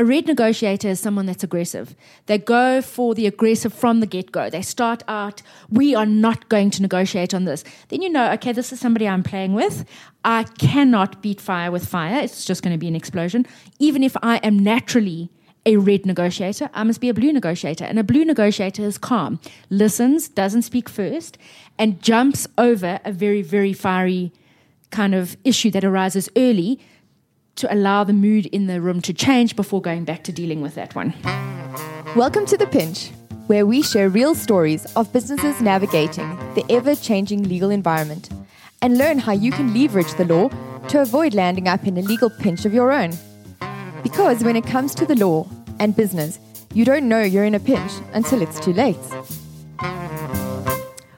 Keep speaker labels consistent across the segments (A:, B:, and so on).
A: A red negotiator is someone that's aggressive. They go for the aggressive from the get go. They start out, we are not going to negotiate on this. Then you know, okay, this is somebody I'm playing with. I cannot beat fire with fire. It's just going to be an explosion. Even if I am naturally a red negotiator, I must be a blue negotiator. And a blue negotiator is calm, listens, doesn't speak first, and jumps over a very, very fiery kind of issue that arises early to allow the mood in the room to change before going back to dealing with that one.
B: Welcome to The Pinch, where we share real stories of businesses navigating the ever changing legal environment and learn how you can leverage the law to avoid landing up in a legal pinch of your own. Because when it comes to the law and business, you don't know you're in a pinch until it's too late.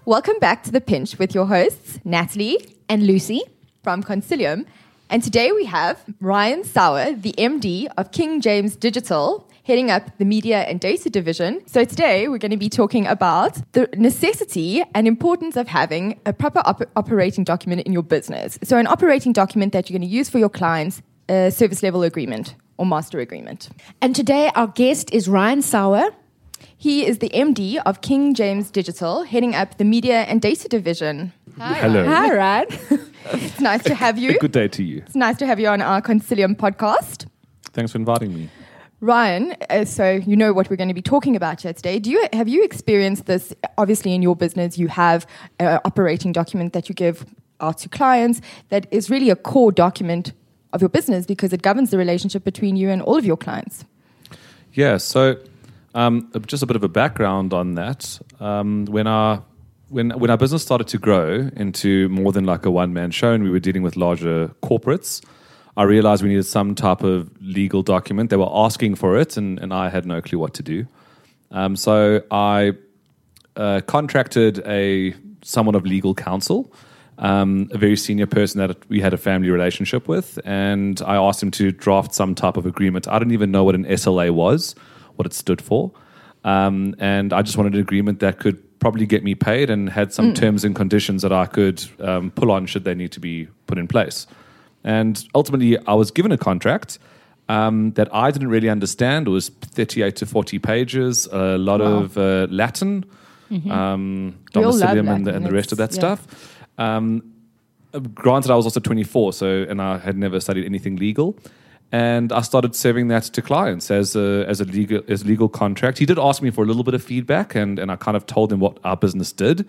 B: Welcome back to The Pinch with your hosts, Natalie
A: And Lucy,
B: from Consilium. And today we have Ryan Sauer, the MD of King James Digital, heading up the media and data division. So today we're going to be talking about the necessity and importance of having a proper op- operating document in your business. So an operating document that you're going to use for your clients, a service level agreement or master agreement.
A: And today our guest is Ryan Sauer.
B: He is the MD of King James Digital, heading up the media and data division.
C: Hello.
A: Hi, Ryan.
B: It's nice to have you.
C: Good day to you.
B: It's nice to have you on our Consilium podcast.
C: Thanks for inviting me.
B: Ryan, uh, so you know what we're going to be talking about here today. Do you have you experienced this? Obviously, in your business, you have an operating document that you give out to clients that is really a core document of your business because it governs the relationship between you and all of your clients.
C: Yeah, so um, just a bit of a background on that. Um, when our when when our business started to grow into more than like a one man show, and we were dealing with larger corporates, I realized we needed some type of legal document. They were asking for it, and, and I had no clue what to do. Um, so I uh, contracted a someone of legal counsel, um, a very senior person that we had a family relationship with, and I asked him to draft some type of agreement. I didn't even know what an SLA was, what it stood for, um, and I just wanted an agreement that could probably get me paid and had some terms and conditions that I could um, pull on should they need to be put in place. And ultimately, I was given a contract um, that I didn't really understand. It was 38 to 40 pages, a lot of uh, Latin, um,
B: all love
C: domicilium, and the, and the rest of that
B: yeah.
C: stuff. Um, granted, I was also 24, so and I had never studied anything legal. And I started serving that to clients as a as a legal as legal contract. He did ask me for a little bit of feedback, and and I kind of told him what our business did.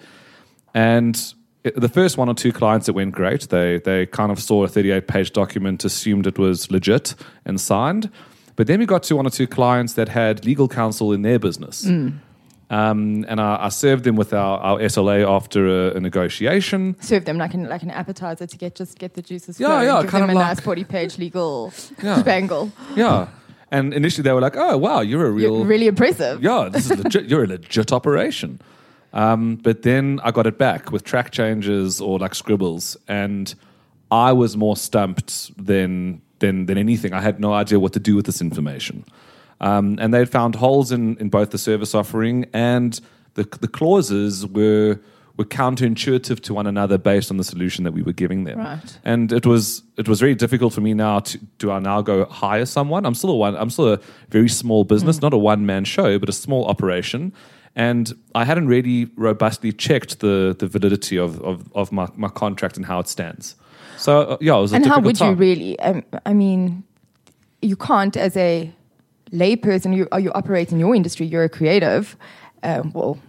C: And the first one or two clients, it went great. They they kind of saw a 38 page document, assumed it was legit, and signed. But then we got to one or two clients that had legal counsel in their business. Mm. Um, and I, I served them with our, our SLA after a, a negotiation.
B: Serve them like an like an appetizer to get just get the juices
C: Yeah,
B: flowing.
C: yeah,
B: give
C: kind
B: them
C: of
B: a
C: like-
B: nice forty page legal
C: Yeah.
B: spangle.
C: Yeah. And initially they were like, oh, wow, you're a real.
B: You're really impressive.
C: yeah, this is legit. You're a legit operation. Um, but then I got it back with track changes or like scribbles, and I was more stumped than than than anything. I had no idea what to do with this information, um, and they found holes in in both the service offering and the the clauses were were counterintuitive to one another based on the solution that we were giving them.
B: Right.
C: And it was it was very difficult for me now to do I now go hire someone? I'm still a one I'm still a very small business, not a one man show, but a small operation. And I hadn't really robustly checked the the validity of of, of my, my contract and how it stands. So uh, yeah, it was a
B: and how would you really? Um, I mean, you can't as a layperson. You you operate in your industry. You're a creative. Um, well,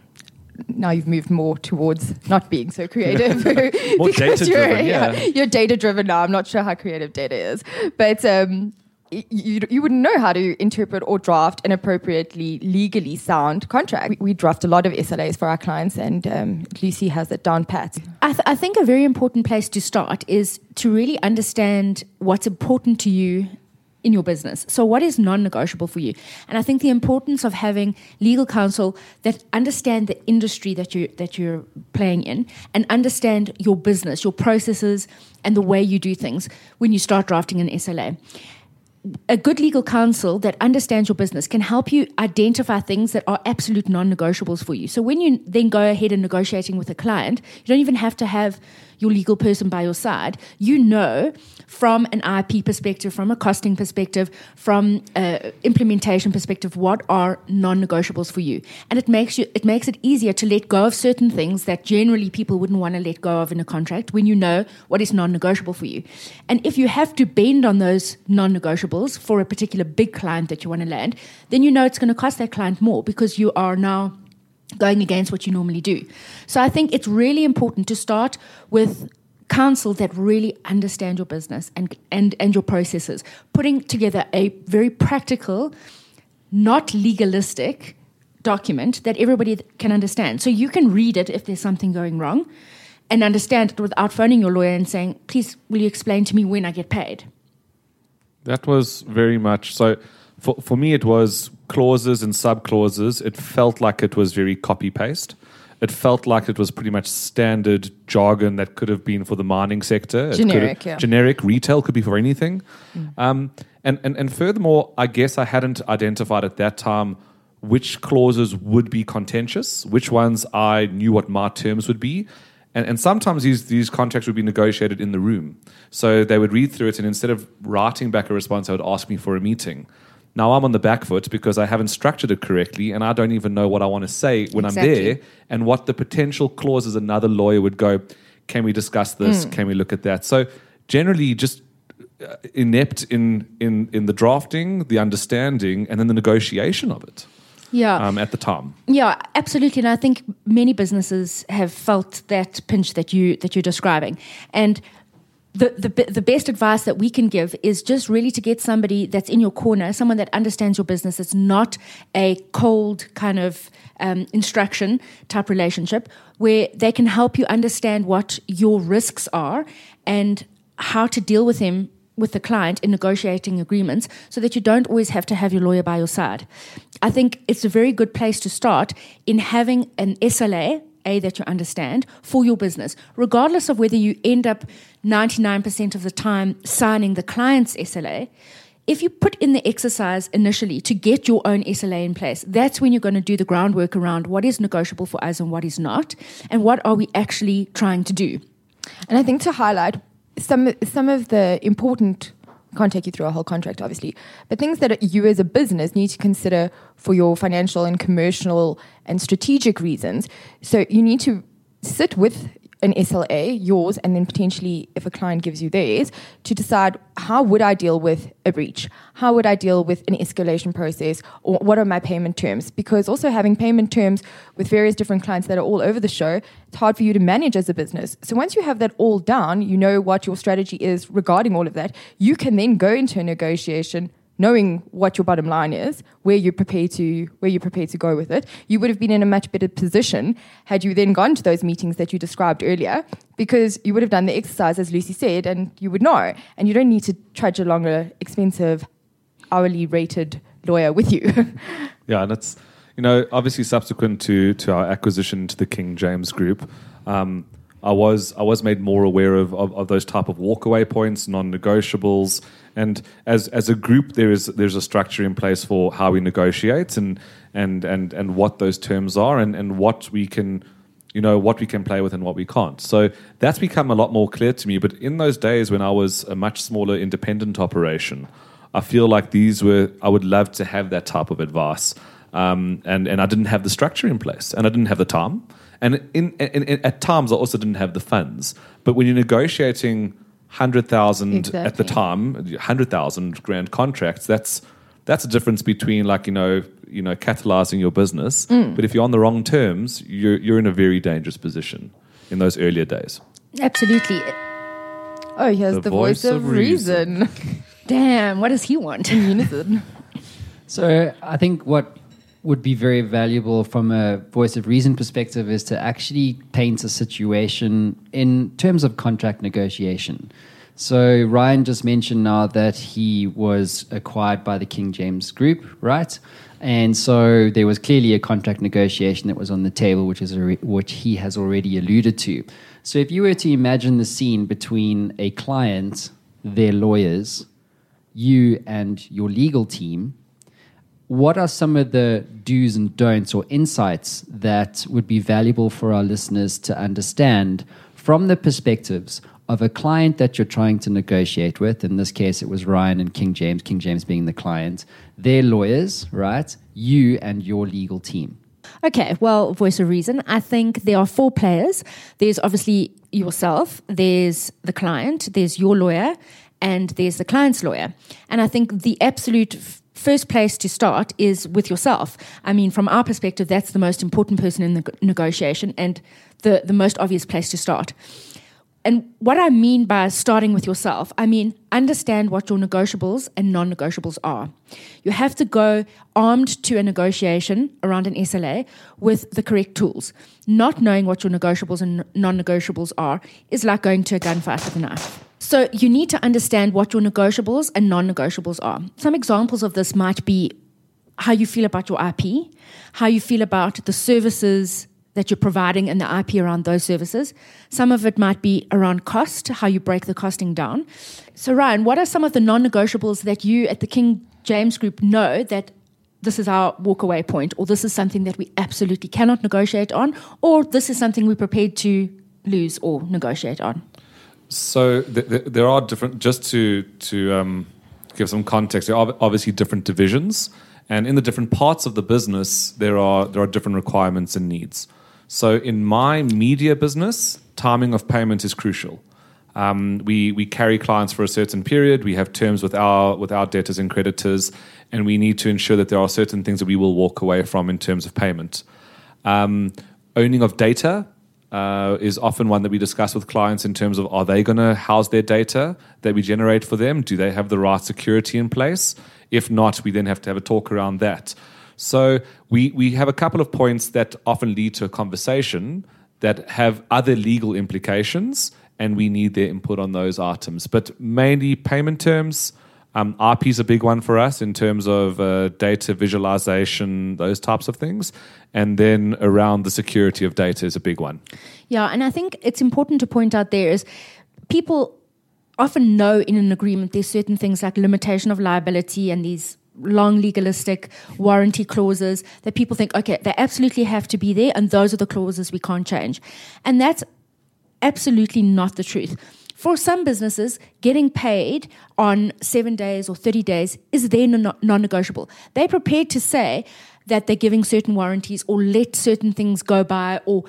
B: now you've moved more towards not being so creative.
C: More
B: because
C: data-driven,
B: you're,
C: yeah.
B: You're data driven now. I'm not sure how creative data is, but. Um, you, you wouldn't know how to interpret or draft an appropriately legally sound contract. We, we draft a lot of SLAs for our clients, and um, Lucy has it down pat.
A: I, th- I think a very important place to start is to really understand what's important to you in your business. So, what is non negotiable for you? And I think the importance of having legal counsel that understand the industry that, you, that you're playing in and understand your business, your processes, and the way you do things when you start drafting an SLA a good legal counsel that understands your business can help you identify things that are absolute non-negotiables for you. So when you then go ahead and negotiating with a client, you don't even have to have your legal person by your side, you know from an IP perspective, from a costing perspective, from an implementation perspective, what are non-negotiables for you, and it makes you it makes it easier to let go of certain things that generally people wouldn't want to let go of in a contract when you know what is non-negotiable for you, and if you have to bend on those non-negotiables for a particular big client that you want to land, then you know it's going to cost that client more because you are now going against what you normally do. So I think it's really important to start with counsel that really understand your business and, and, and your processes, putting together a very practical, not legalistic document that everybody can understand. So you can read it if there's something going wrong and understand it without phoning your lawyer and saying, please, will you explain to me when I get paid?
C: That was very much so. For, for me, it was clauses and sub clauses. It felt like it was very copy paste. It felt like it was pretty much standard jargon that could have been for the mining sector. It
B: Generic, yeah.
C: Generic retail could be for anything. Um, and, and, and furthermore, I guess I hadn't identified at that time which clauses would be contentious, which ones I knew what my terms would be. And, and sometimes these, these contracts would be negotiated in the room. So they would read through it, and instead of writing back a response, they would ask me for a meeting. Now I'm on the back foot because I haven't structured it correctly, and I don't even know what I want to say when I'm there and what the potential clauses another lawyer would go, can we discuss this? Can we look at that? So generally, just uh, inept in, in, in the drafting, the understanding, and then the negotiation of it
A: Yeah.
C: um, at the time.
A: Yeah, absolutely, and I think many businesses have felt that pinch that you that you're describing, and. The, the, the best advice that we can give is just really to get somebody that's in your corner, someone that understands your business. It's not a cold kind of um, instruction type relationship where they can help you understand what your risks are and how to deal with them with the client in negotiating agreements so that you don't always have to have your lawyer by your side. I think it's a very good place to start in having an SLA, A, that you understand for your business, regardless of whether you end up 99% of the time signing the client's SLA. If you put in the exercise initially to get your own SLA in place, that's when you're going to do the groundwork around what is negotiable for us and what is not, and what are we actually trying to do.
B: And I think to highlight some some of the important can't take you through a whole contract, obviously, but things that you as a business need to consider for your financial and commercial and strategic reasons. So you need to sit with an SLA, yours, and then potentially, if a client gives you theirs, to decide how would I deal with a breach? How would I deal with an escalation process? Or what are my payment terms? Because also having payment terms with various different clients that are all over the show, it's hard for you to manage as a business. So once you have that all down, you know what your strategy is regarding all of that, you can then go into a negotiation knowing what your bottom line is, where you're prepared to where you're prepared to go with it, you would have been in a much better position had you then gone to those meetings that you described earlier, because you would have done the exercise as Lucy said, and you would know, and you don't need to trudge along a expensive, hourly rated lawyer with you.
C: Yeah, and it's you know obviously subsequent to to our acquisition to the King James Group, um, I was I was made more aware of, of, of those type of walkaway points, non-negotiables, and as as a group there is there's a structure in place for how we negotiate and and and and what those terms are and and what we can you know what we can play with and what we can't. So that's become a lot more clear to me. But in those days when I was a much smaller independent operation, I feel like these were I would love to have that type of advice, um, and and I didn't have the structure in place, and I didn't have the time, and in, in, in at times I also didn't have the funds. But when you're negotiating hundred thousand at the time, hundred thousand grand contracts, that's that's a difference between like you know you know catalyzing your business. Mm. But if you're on the wrong terms, you're you're in a very dangerous position in those earlier days.
A: Absolutely.
B: oh, here's
C: The
B: the, voice,
C: voice
B: of
C: of
B: reason.
A: Damn, what does he want?
B: In unison.
D: So I think what would be very valuable from a voice of reason perspective is to actually paint a situation in terms of contract negotiation. So Ryan just mentioned now that he was acquired by the King James Group, right? And so there was clearly a contract negotiation that was on the table, which is alre- which he has already alluded to. So if you were to imagine the scene between a client, their lawyers, you and your legal team, what are some of the do's and don'ts or insights that would be valuable for our listeners to understand from the perspectives of a client that you're trying to negotiate with. In this case, it was Ryan and King James, King James being the client, their lawyers, right? You and your legal team.
A: Okay, well, voice of reason. I think there are four players. There's obviously yourself, there's the client, there's your lawyer, and there's the client's lawyer. And I think the absolute first place to start is with yourself. I mean, from our perspective, that's the most important person in the negotiation and the, the most obvious place to start. And what I mean by starting with yourself, I mean understand what your negotiables and non negotiables are. You have to go armed to a negotiation around an SLA with the correct tools. Not knowing what your negotiables and non negotiables are is like going to a gunfight with a knife. So you need to understand what your negotiables and non negotiables are. Some examples of this might be how you feel about your IP, how you feel about the services that you're providing and the IP around those services. Some of it might be around cost, how you break the costing down. So, Ryan, what are some of the non negotiables that you at the King James Group know that this is our walkaway point, or this is something that we absolutely cannot negotiate on, or this is something we're prepared to lose or negotiate on?
C: So th- th- there are different. Just to to um, give some context, there are obviously different divisions, and in the different parts of the business, there are there are different requirements and needs. So in my media business, timing of payment is crucial. Um, we we carry clients for a certain period. We have terms with our with our debtors and creditors, and we need to ensure that there are certain things that we will walk away from in terms of payment. Um, owning of data uh, is often one that we discuss with clients in terms of are they going to house their data that we generate for them? Do they have the right security in place? If not, we then have to have a talk around that. So we, we have a couple of points that often lead to a conversation that have other legal implications, and we need their input on those items. But mainly payment terms. Um, RP is a big one for us in terms of uh, data visualization, those types of things. And then around the security of data is a big one.
A: Yeah, and I think it's important to point out there is people often know in an agreement there's certain things like limitation of liability and these long legalistic warranty clauses that people think, okay, they absolutely have to be there, and those are the clauses we can't change. And that's absolutely not the truth. For some businesses, getting paid on seven days or 30 days is then non negotiable. They're prepared to say that they're giving certain warranties or let certain things go by or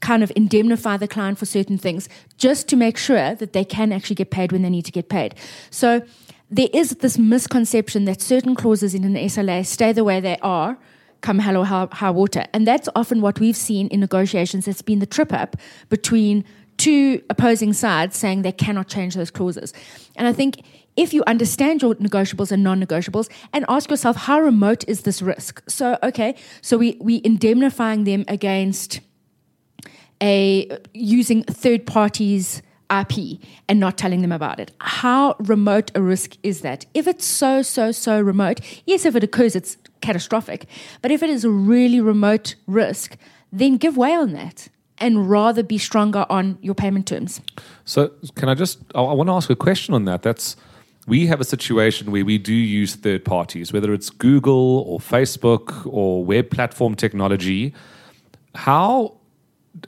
A: kind of indemnify the client for certain things just to make sure that they can actually get paid when they need to get paid. So there is this misconception that certain clauses in an SLA stay the way they are come hello high, high water. And that's often what we've seen in negotiations. It's been the trip up between two opposing sides saying they cannot change those clauses. And I think if you understand your negotiables and non-negotiables and ask yourself how remote is this risk so okay so we we indemnifying them against a using third parties IP and not telling them about it. How remote a risk is that? If it's so, so, so remote, yes, if it occurs, it's catastrophic. But if it is a really remote risk, then give way on that and rather be stronger on your payment terms.
C: So, can I just? I, want to ask a question on that. That's we have a situation where we do use third parties, whether it's Google or Facebook or web platform technology. How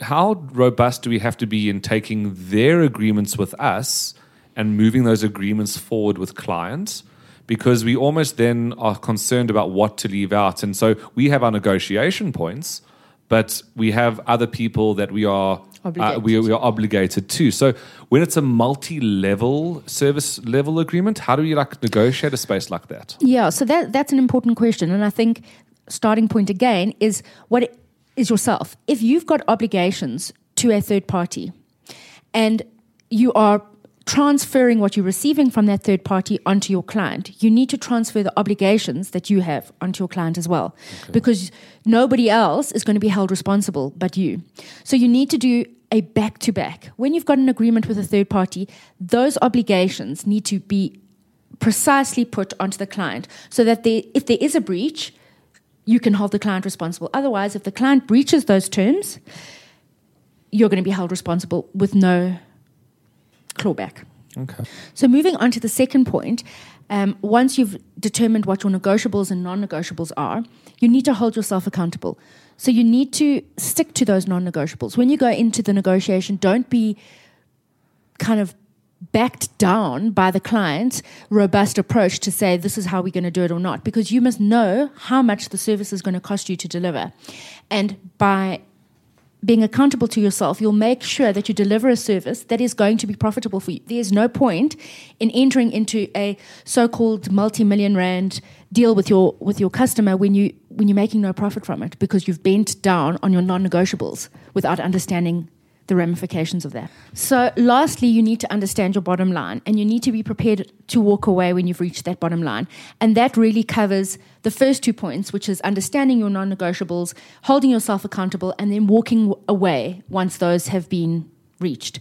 C: how robust do we have to be in taking their agreements with us and moving those agreements forward with clients? Because we almost then are concerned about what to leave out. And so we have our negotiation points, but we have other people that we are uh, we, we, are obligated to. So when it's a multi-level service level agreement, how do you like negotiate a space like that?
A: Yeah, so that that's an important question, and I think starting point again is what it, is yourself. If you've got obligations to a third party, and you are transferring what you're receiving from that third party onto your client, you need to transfer the obligations that you have onto your client as well. Okay. Because nobody else is going to be held responsible but you. So you need to do a back to back. When you've got an agreement with a third party, those obligations need to be precisely put onto the client so that they, if there is a breach, you can hold the client responsible. Otherwise, if the client breaches those terms, you're going to be held responsible with no clawback.
C: Okay.
A: So moving on to the second point, um, once you've determined what your negotiables and non negotiables are, you need to hold yourself accountable. So you need to stick to those non negotiables. When you go into the negotiation, don't be kind of backed down by the client's robust approach to say this is how we're going to do it or not because you must know how much the service is going to cost you to deliver and by being accountable to yourself, you'll make sure that you deliver a service that is going to be profitable for you. There's no point in entering into a so-called multi-million rand deal with your with your customer when you when you're making no profit from it because you've bent down on your non-negotiables without understanding the ramifications of that. So, lastly, you need to understand your bottom line and you need to be prepared to walk away when you've reached that bottom line. And that really covers the first two points, which is understanding your non negotiables, holding yourself accountable, and then walking away once those have been reached.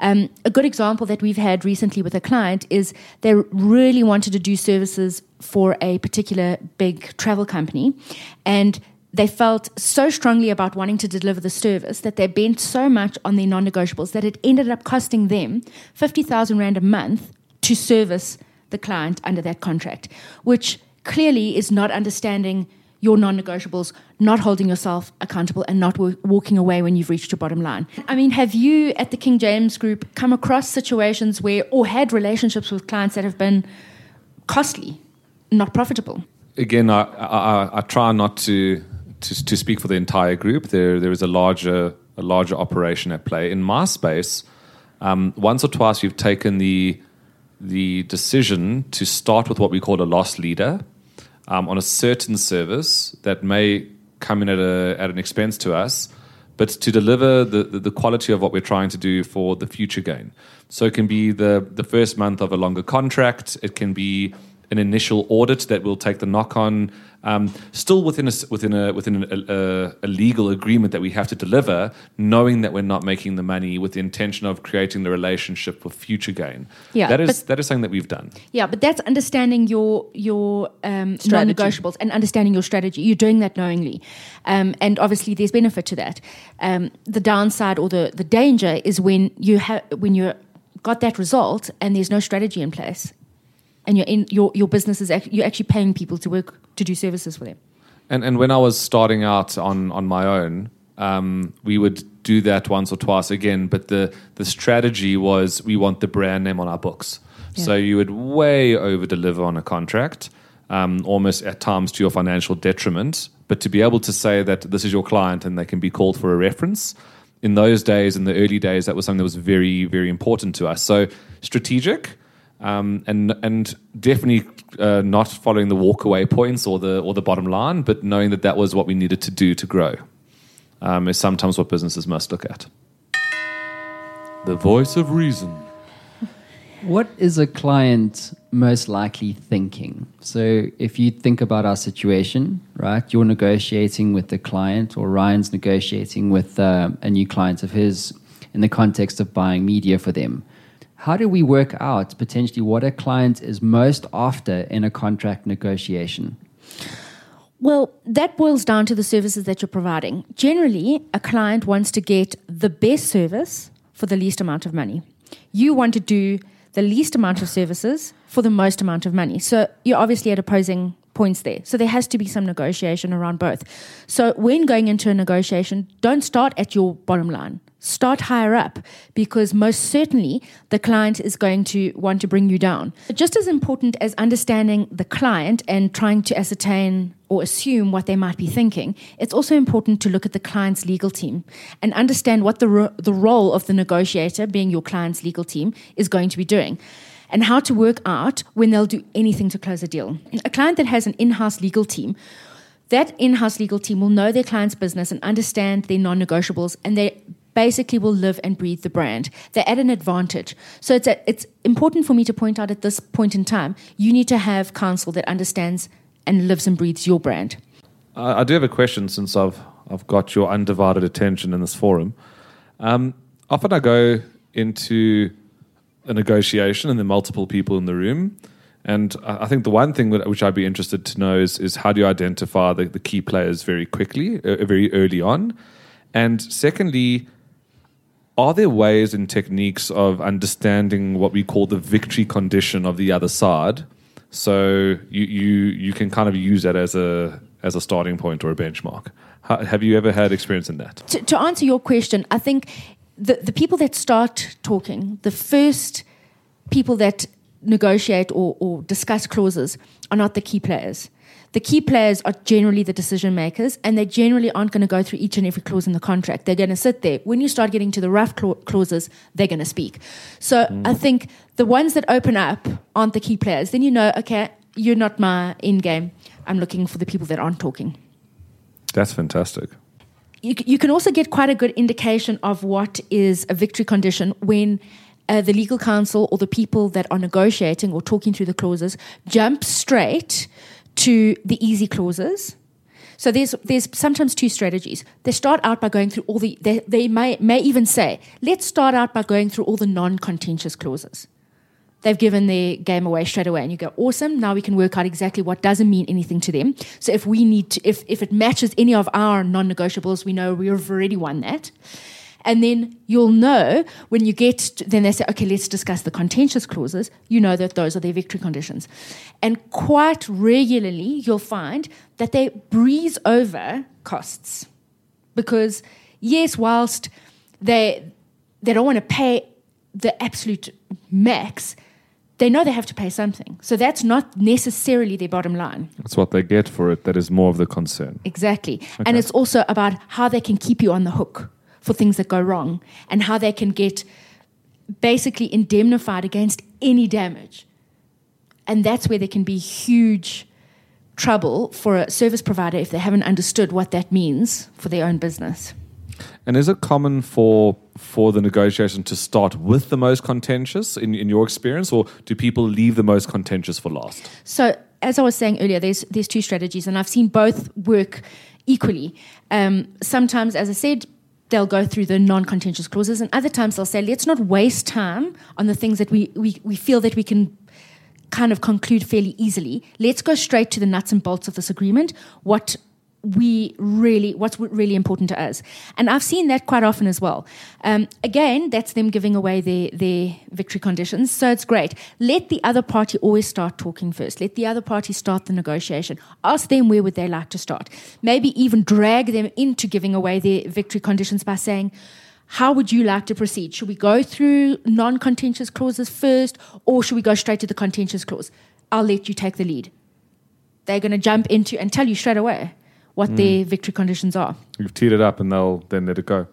A: Um, a good example that we've had recently with a client is they really wanted to do services for a particular big travel company and they felt so strongly about wanting to deliver the service that they bent so much on their non negotiables that it ended up costing them 50,000 Rand a month to service the client under that contract, which clearly is not understanding your non negotiables, not holding yourself accountable, and not w- walking away when you've reached your bottom line. I mean, have you at the King James Group come across situations where, or had relationships with clients that have been costly, not profitable?
C: Again, I, I, I try not to to, to speak for the entire group. There there is a larger a larger operation at play in my space. Um, once or twice, you've taken the the decision to start with what we call a loss leader um, on a certain service that may come in at a at an expense to us, but to deliver the, the, the quality of what we're trying to do for the future gain. So it can be the the first month of a longer contract. It can be an initial audit that will take the knock on um, still within a within a within a, a, a, legal agreement that we have to deliver, knowing that we're not making the money with the intention of creating the relationship for future gain.
A: Yeah,
C: that is that is something that we've done.
A: Yeah, but that's understanding your your um, non-negotiables and understanding your strategy. You're doing that knowingly, um, and obviously there's benefit to that. Um, the downside or the the danger is when you have when you're got that result and there's no strategy in place and your in, your your business is you're actually paying people to work to do services for them.
C: And and when I was starting out on on my own, um, we would do that once or twice again. But the the strategy was we want the brand name on our books. Yeah. So you would way over deliver on a contract, um, almost at times to your financial detriment. But to be able to say that this is your client and they can be called for a reference. In those days, in the early days, that was something that was very, very important to us. So strategic, um, and and definitely uh, not following the walkaway points or the or the bottom line, but knowing that that was what we needed to do to grow um, is sometimes what businesses must look at. The voice of reason.
D: What is a client most likely thinking? So, if you think about our situation, right, you're negotiating with the client, or Ryan's negotiating with uh, a new client of his in the context of buying media for them how do we work out potentially what a client is most after in a contract negotiation?
A: Well, that boils down to the services that you're providing. Generally, a client wants to get the best service for the least amount of money. You want to do the least amount of services for the most amount of money. So you're obviously at opposing points there. So there has to be some negotiation around both. So when going into a negotiation, don't start at your bottom line start higher up because most certainly the client is going to want to bring you down. Just as important as understanding the client and trying to ascertain or assume what they might be thinking, it's also important to look at the client's legal team and understand what the, ro- the role of the negotiator, being your client's legal team, is going to be doing and how to work out when they'll do anything to close a deal. A client that has an in house legal team that in house legal team will know their client's business and understand their non negotiables, and they basically will live and breathe the brand. They're at an advantage. So it's, a, it's important for me to point out at this point in time, you need to have counsel that understands and lives and breathes your brand.
C: I do have a question since I've, I've got your undivided attention in this forum. Um, often I go into a negotiation and there are multiple people in the room. And I think the one thing which I'd be interested to know is, is how do you identify the, the key players very quickly, uh, very early on? And secondly, are there ways and techniques of understanding what we call the victory condition of the other side So you, you you can kind of use that as a as a starting point or a benchmark. How, have you ever had experience in that?
A: to, to answer your question, I think the, the people that start talking, the first people that negotiate or, or discuss clauses are not the key players. The key players are generally the decision makers, and they generally aren't going to go through each and every clause in the contract. They're going to sit there. When you start getting to the rough clauses, they're going to speak. So I mm. think the ones that open up aren't the key players. Then you know, okay, you're not my end game. I'm looking for the people that aren't talking
C: That's fantastic.
A: You, you can also get quite a good indication of what is a victory condition when uh, the legal counsel or the people that are negotiating or talking through the clauses jump straight to the easy clauses. So there's there's sometimes two strategies. They start out by going through all the they, they may may even say, let's start out by going through all the non-contentious clauses. They've given their game away straight away, and you go, awesome. Now we can work out exactly what doesn't mean anything to them. So if we need to, if if it matches any of our non-negotiables, we know we've already won that. And then you'll know when you get, to, then they say, okay, let's discuss the contentious clauses. You know that those are their victory conditions. And quite regularly, you'll find that they breeze over costs because yes, whilst they they don't want to pay the absolute max, they know they have to pay something. So that's not necessarily their bottom line.
C: That's what they get for it. That is more of the concern.
A: Exactly. And it's also about how they can keep you on the hook for things that go wrong and how they can get basically indemnified against any damage. And that's where there can be huge trouble for a service provider if they haven't understood what that means for their own business.
C: And is it common for for the negotiation to start with the most contentious in, in your experience, or do people leave the most contentious for last?
A: So, as I was saying earlier, there's there's two strategies, and I've seen both work equally. Um, sometimes, as I said, they'll go through the non-contentious clauses, and other times they'll say, "Let's not waste time on the things that we we, we feel that we can." kind of conclude fairly easily let's go straight to the nuts and bolts of this agreement what we really what's really important to us. And i've seen that quite often as well. Um, again that's them giving away their their victory conditions so it's great. Let the other party always start talking first. Let the other party start the negotiation. Ask them where would they like to start. Maybe even drag them into giving away their victory conditions by saying how would you like to proceed? Should we go through non contentious clauses first, or should we go straight to the contentious clause? I'll let you take the lead. They're going to jump into and tell you straight away what their victory conditions are.
C: You've teed it up, and they'll then let it go.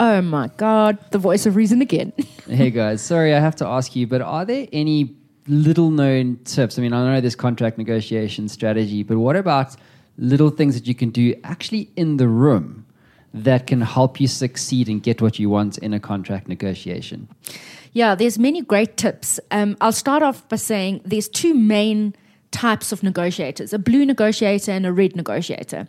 A: Oh my God, the voice of reason again.
D: hey guys, sorry, I have to ask you, but are there any little known tips? I mean, I know this contract negotiation strategy, but what about little things that you can do actually in the room that can help you succeed and get what you want in a contract negotiation?
A: Yeah, there's many great tips. Um, I'll start off by saying there's two main types of negotiators a blue negotiator and a red negotiator.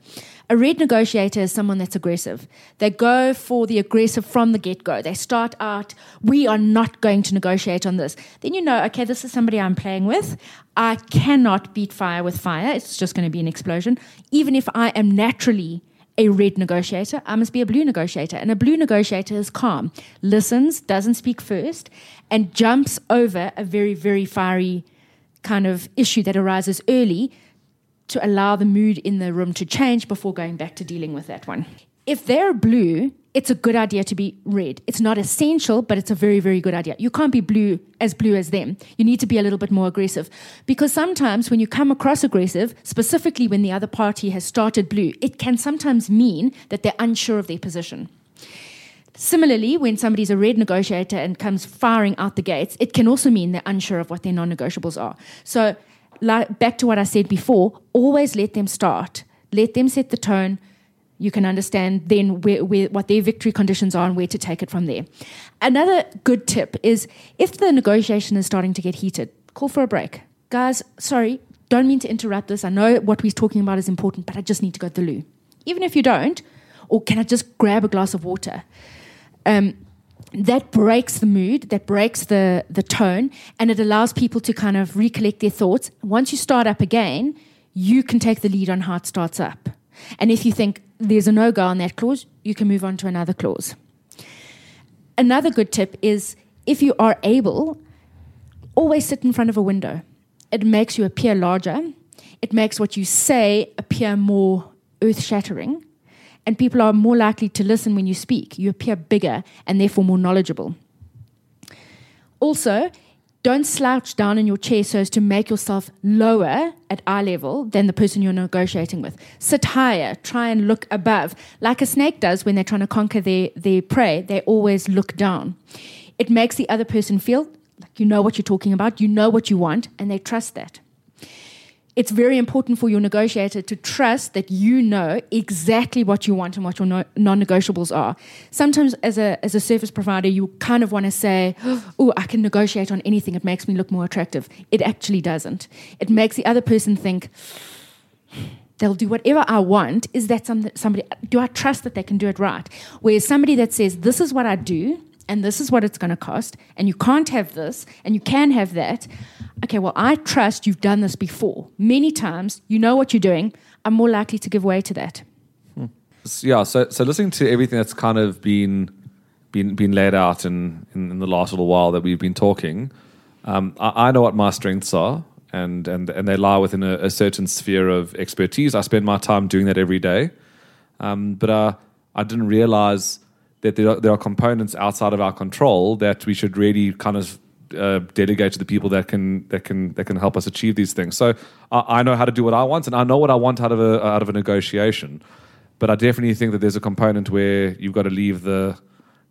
A: A red negotiator is someone that's aggressive. They go for the aggressive from the get go. They start out, we are not going to negotiate on this. Then you know, okay, this is somebody I'm playing with. I cannot beat fire with fire. It's just going to be an explosion. Even if I am naturally a red negotiator, I must be a blue negotiator. And a blue negotiator is calm, listens, doesn't speak first, and jumps over a very, very fiery kind of issue that arises early to allow the mood in the room to change before going back to dealing with that one. If they're blue, it's a good idea to be red. It's not essential, but it's a very, very good idea. You can't be blue as blue as them. You need to be a little bit more aggressive. Because sometimes when you come across aggressive, specifically when the other party has started blue, it can sometimes mean that they're unsure of their position. Similarly, when somebody's a red negotiator and comes firing out the gates, it can also mean they're unsure of what their non negotiables are. So, like, back to what I said before, always let them start, let them set the tone. You can understand then where, where, what their victory conditions are and where to take it from there. Another good tip is if the negotiation is starting to get heated, call for a break. Guys, sorry, don't mean to interrupt this. I know what we're talking about is important, but I just need to go to the loo. Even if you don't, or can I just grab a glass of water? Um, that breaks the mood, that breaks the the tone, and it allows people to kind of recollect their thoughts. Once you start up again, you can take the lead on how it starts up. And if you think there's a no go on that clause, you can move on to another clause. Another good tip is if you are able, always sit in front of a window. It makes you appear larger. It makes what you say appear more earth shattering. And people are more likely to listen when you speak. You appear bigger and therefore more knowledgeable. Also, don't slouch down in your chair so as to make yourself lower at eye level than the person you're negotiating with. Sit higher, try and look above. Like a snake does when they're trying to conquer their, their prey, they always look down. It makes the other person feel like you know what you're talking about, you know what you want, and they trust that it's very important for your negotiator to trust that you know exactly what you want and what your no, non-negotiables are. Sometimes, as a as a service provider, you kind of want to say, "Oh, I can negotiate on anything. It makes me look more attractive." It actually doesn't. It makes the other person think. They'll do whatever I want. Is that some, somebody? Do I trust that they can do it right? Whereas somebody that says, "This is what I do, and this is what it's going to cost, and you can't have this, and you can have that," okay, well, I trust you've done this before many times, you know what you're doing, I'm more likely to give way to that.
C: Hmm. Yeah, so so listening to everything that's kind of been been been laid out in, in, in the last little while that we've been talking, um, I, I, know what my strengths are, and and and they lie within a, a, certain sphere of expertise. I spend my time doing that every day, um, but uh, I didn't realize that there are, there are components outside of our control that we should really kind of uh, delegate to the people that can that can that can help us achieve these things. So I, I, know how to do what I want, and I know what I want out of a out of a negotiation. But I definitely think that there's a component where you've got to leave the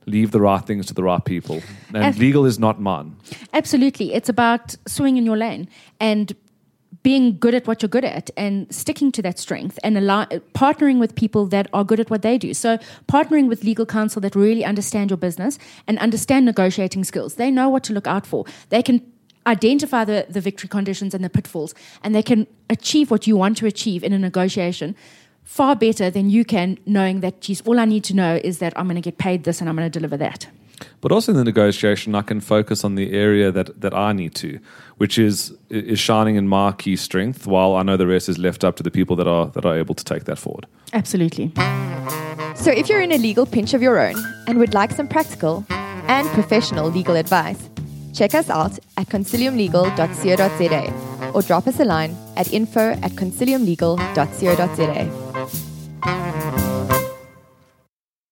C: leave the right things to the right people, and legal is not mine.
A: Absolutely, it's about swinging in your lane and being good at what you're good at and sticking to that strength and allow, partnering with people that are good at what they do. So, partnering with legal counsel that really understand your business and understand negotiating skills. They know what to look out for. They can identify the, the victory conditions and the pitfalls, and they can achieve what you want to achieve in a negotiation far better than you can, knowing that, geez, all I need to know is that I'm going to get paid this and I'm going to deliver that.
C: But also in the negotiation, I can focus on the area that, that I need to, which is is shining in my key strength, while I know the rest is left up to the people that are that are able to take that forward.
A: Absolutely.
B: So if you're in a legal pinch of your own and would like some practical and professional legal advice, check us out at consiliumlegal.co.za or drop us a line at info at consiliumlegal.co.za.